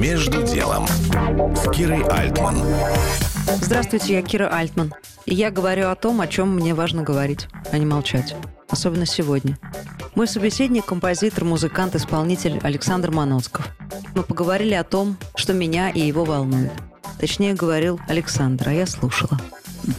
Между делом с Кирой Альтман. Здравствуйте, я Кира Альтман. И я говорю о том, о чем мне важно говорить, а не молчать. Особенно сегодня. Мой собеседник – композитор, музыкант, исполнитель Александр Маноцков. Мы поговорили о том, что меня и его волнует. Точнее, говорил Александр, а я слушала.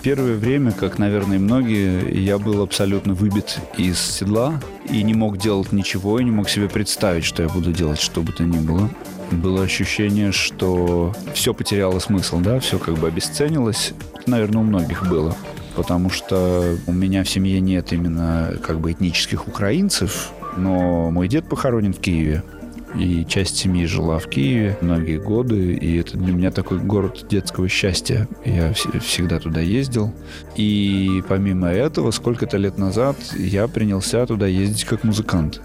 Первое время, как, наверное, многие, я был абсолютно выбит из седла и не мог делать ничего, и не мог себе представить, что я буду делать, что бы то ни было. Было ощущение, что все потеряло смысл, да, все как бы обесценилось. Это, наверное, у многих было. Потому что у меня в семье нет именно как бы этнических украинцев, но мой дед похоронен в Киеве. И часть семьи жила в Киеве многие годы, и это для меня такой город детского счастья. Я всегда туда ездил. И помимо этого, сколько-то лет назад я принялся туда ездить как музыкант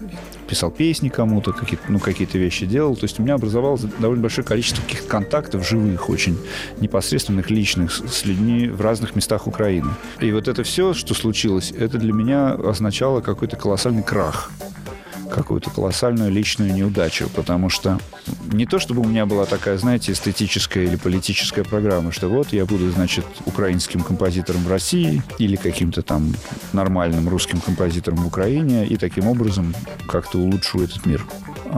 писал песни кому-то, какие-то, ну, какие-то вещи делал. То есть у меня образовалось довольно большое количество каких-то контактов живых, очень непосредственных, личных, с людьми в разных местах Украины. И вот это все, что случилось, это для меня означало какой-то колоссальный крах какую-то колоссальную личную неудачу, потому что не то, чтобы у меня была такая, знаете, эстетическая или политическая программа, что вот я буду, значит, украинским композитором в России или каким-то там нормальным русским композитором в Украине и таким образом как-то улучшу этот мир.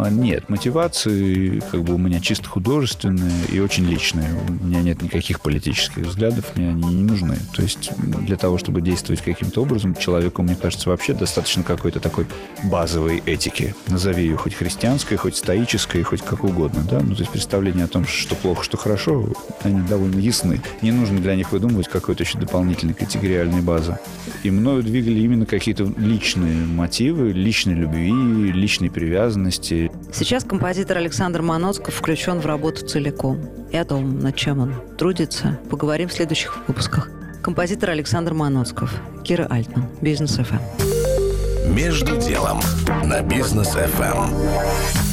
А нет, мотивации как бы у меня чисто художественные и очень личные. У меня нет никаких политических взглядов, мне они не нужны. То есть для того, чтобы действовать каким-то образом, человеку, мне кажется, вообще достаточно какой-то такой базовой этики. Назови ее хоть христианской, хоть стоической, хоть как угодно. Да? Ну, то есть представление о том, что плохо, что хорошо, они довольно ясны. Не нужно для них выдумывать какой-то еще дополнительной категориальной базы. И мною двигали именно какие-то личные мотивы, личной любви, личной привязанности, Сейчас композитор Александр Маноцков включен в работу целиком. И о том, над чем он трудится, поговорим в следующих выпусках. Композитор Александр Маноцков, Кира Альтман, Бизнес ФМ. Между делом на Бизнес ФМ.